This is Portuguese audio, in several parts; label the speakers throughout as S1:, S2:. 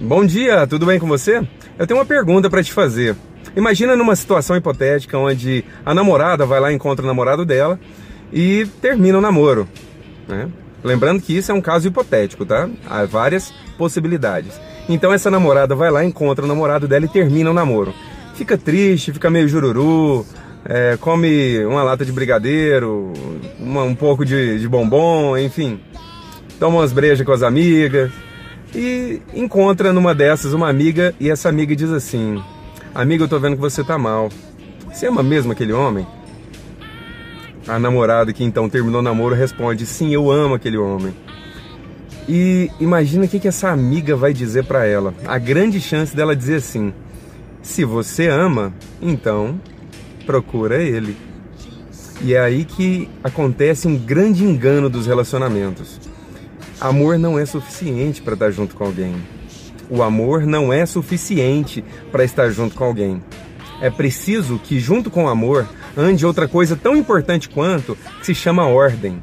S1: Bom dia, tudo bem com você? Eu tenho uma pergunta para te fazer. Imagina numa situação hipotética onde a namorada vai lá e encontra o namorado dela e termina o namoro. Né? Lembrando que isso é um caso hipotético, tá? Há várias possibilidades. Então essa namorada vai lá, encontra o namorado dela e termina o namoro. Fica triste, fica meio jururu, é, come uma lata de brigadeiro, uma, um pouco de, de bombom, enfim. Toma umas brejas com as amigas e encontra numa dessas uma amiga e essa amiga diz assim: Amiga, eu tô vendo que você tá mal. Você ama mesmo aquele homem? A namorada que então terminou o namoro responde: Sim, eu amo aquele homem. E imagina o que, que essa amiga vai dizer para ela. A grande chance dela dizer assim: Se você ama, então procura ele. E é aí que acontece um grande engano dos relacionamentos. Amor não é suficiente para estar junto com alguém. O amor não é suficiente para estar junto com alguém. É preciso que, junto com o amor, ande outra coisa tão importante quanto que se chama ordem.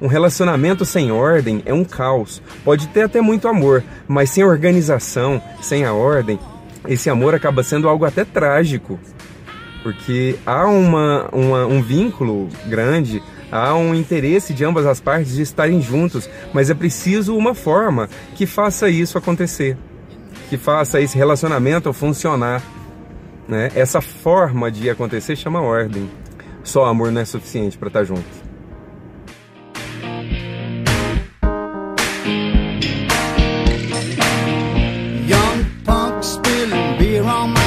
S1: Um relacionamento sem ordem é um caos. Pode ter até muito amor, mas sem organização, sem a ordem, esse amor acaba sendo algo até trágico porque há uma, uma, um vínculo grande, há um interesse de ambas as partes de estarem juntos, mas é preciso uma forma que faça isso acontecer, que faça esse relacionamento funcionar. Né? Essa forma de acontecer chama ordem. Só amor não é suficiente para estar tá junto. Young spilling beer on my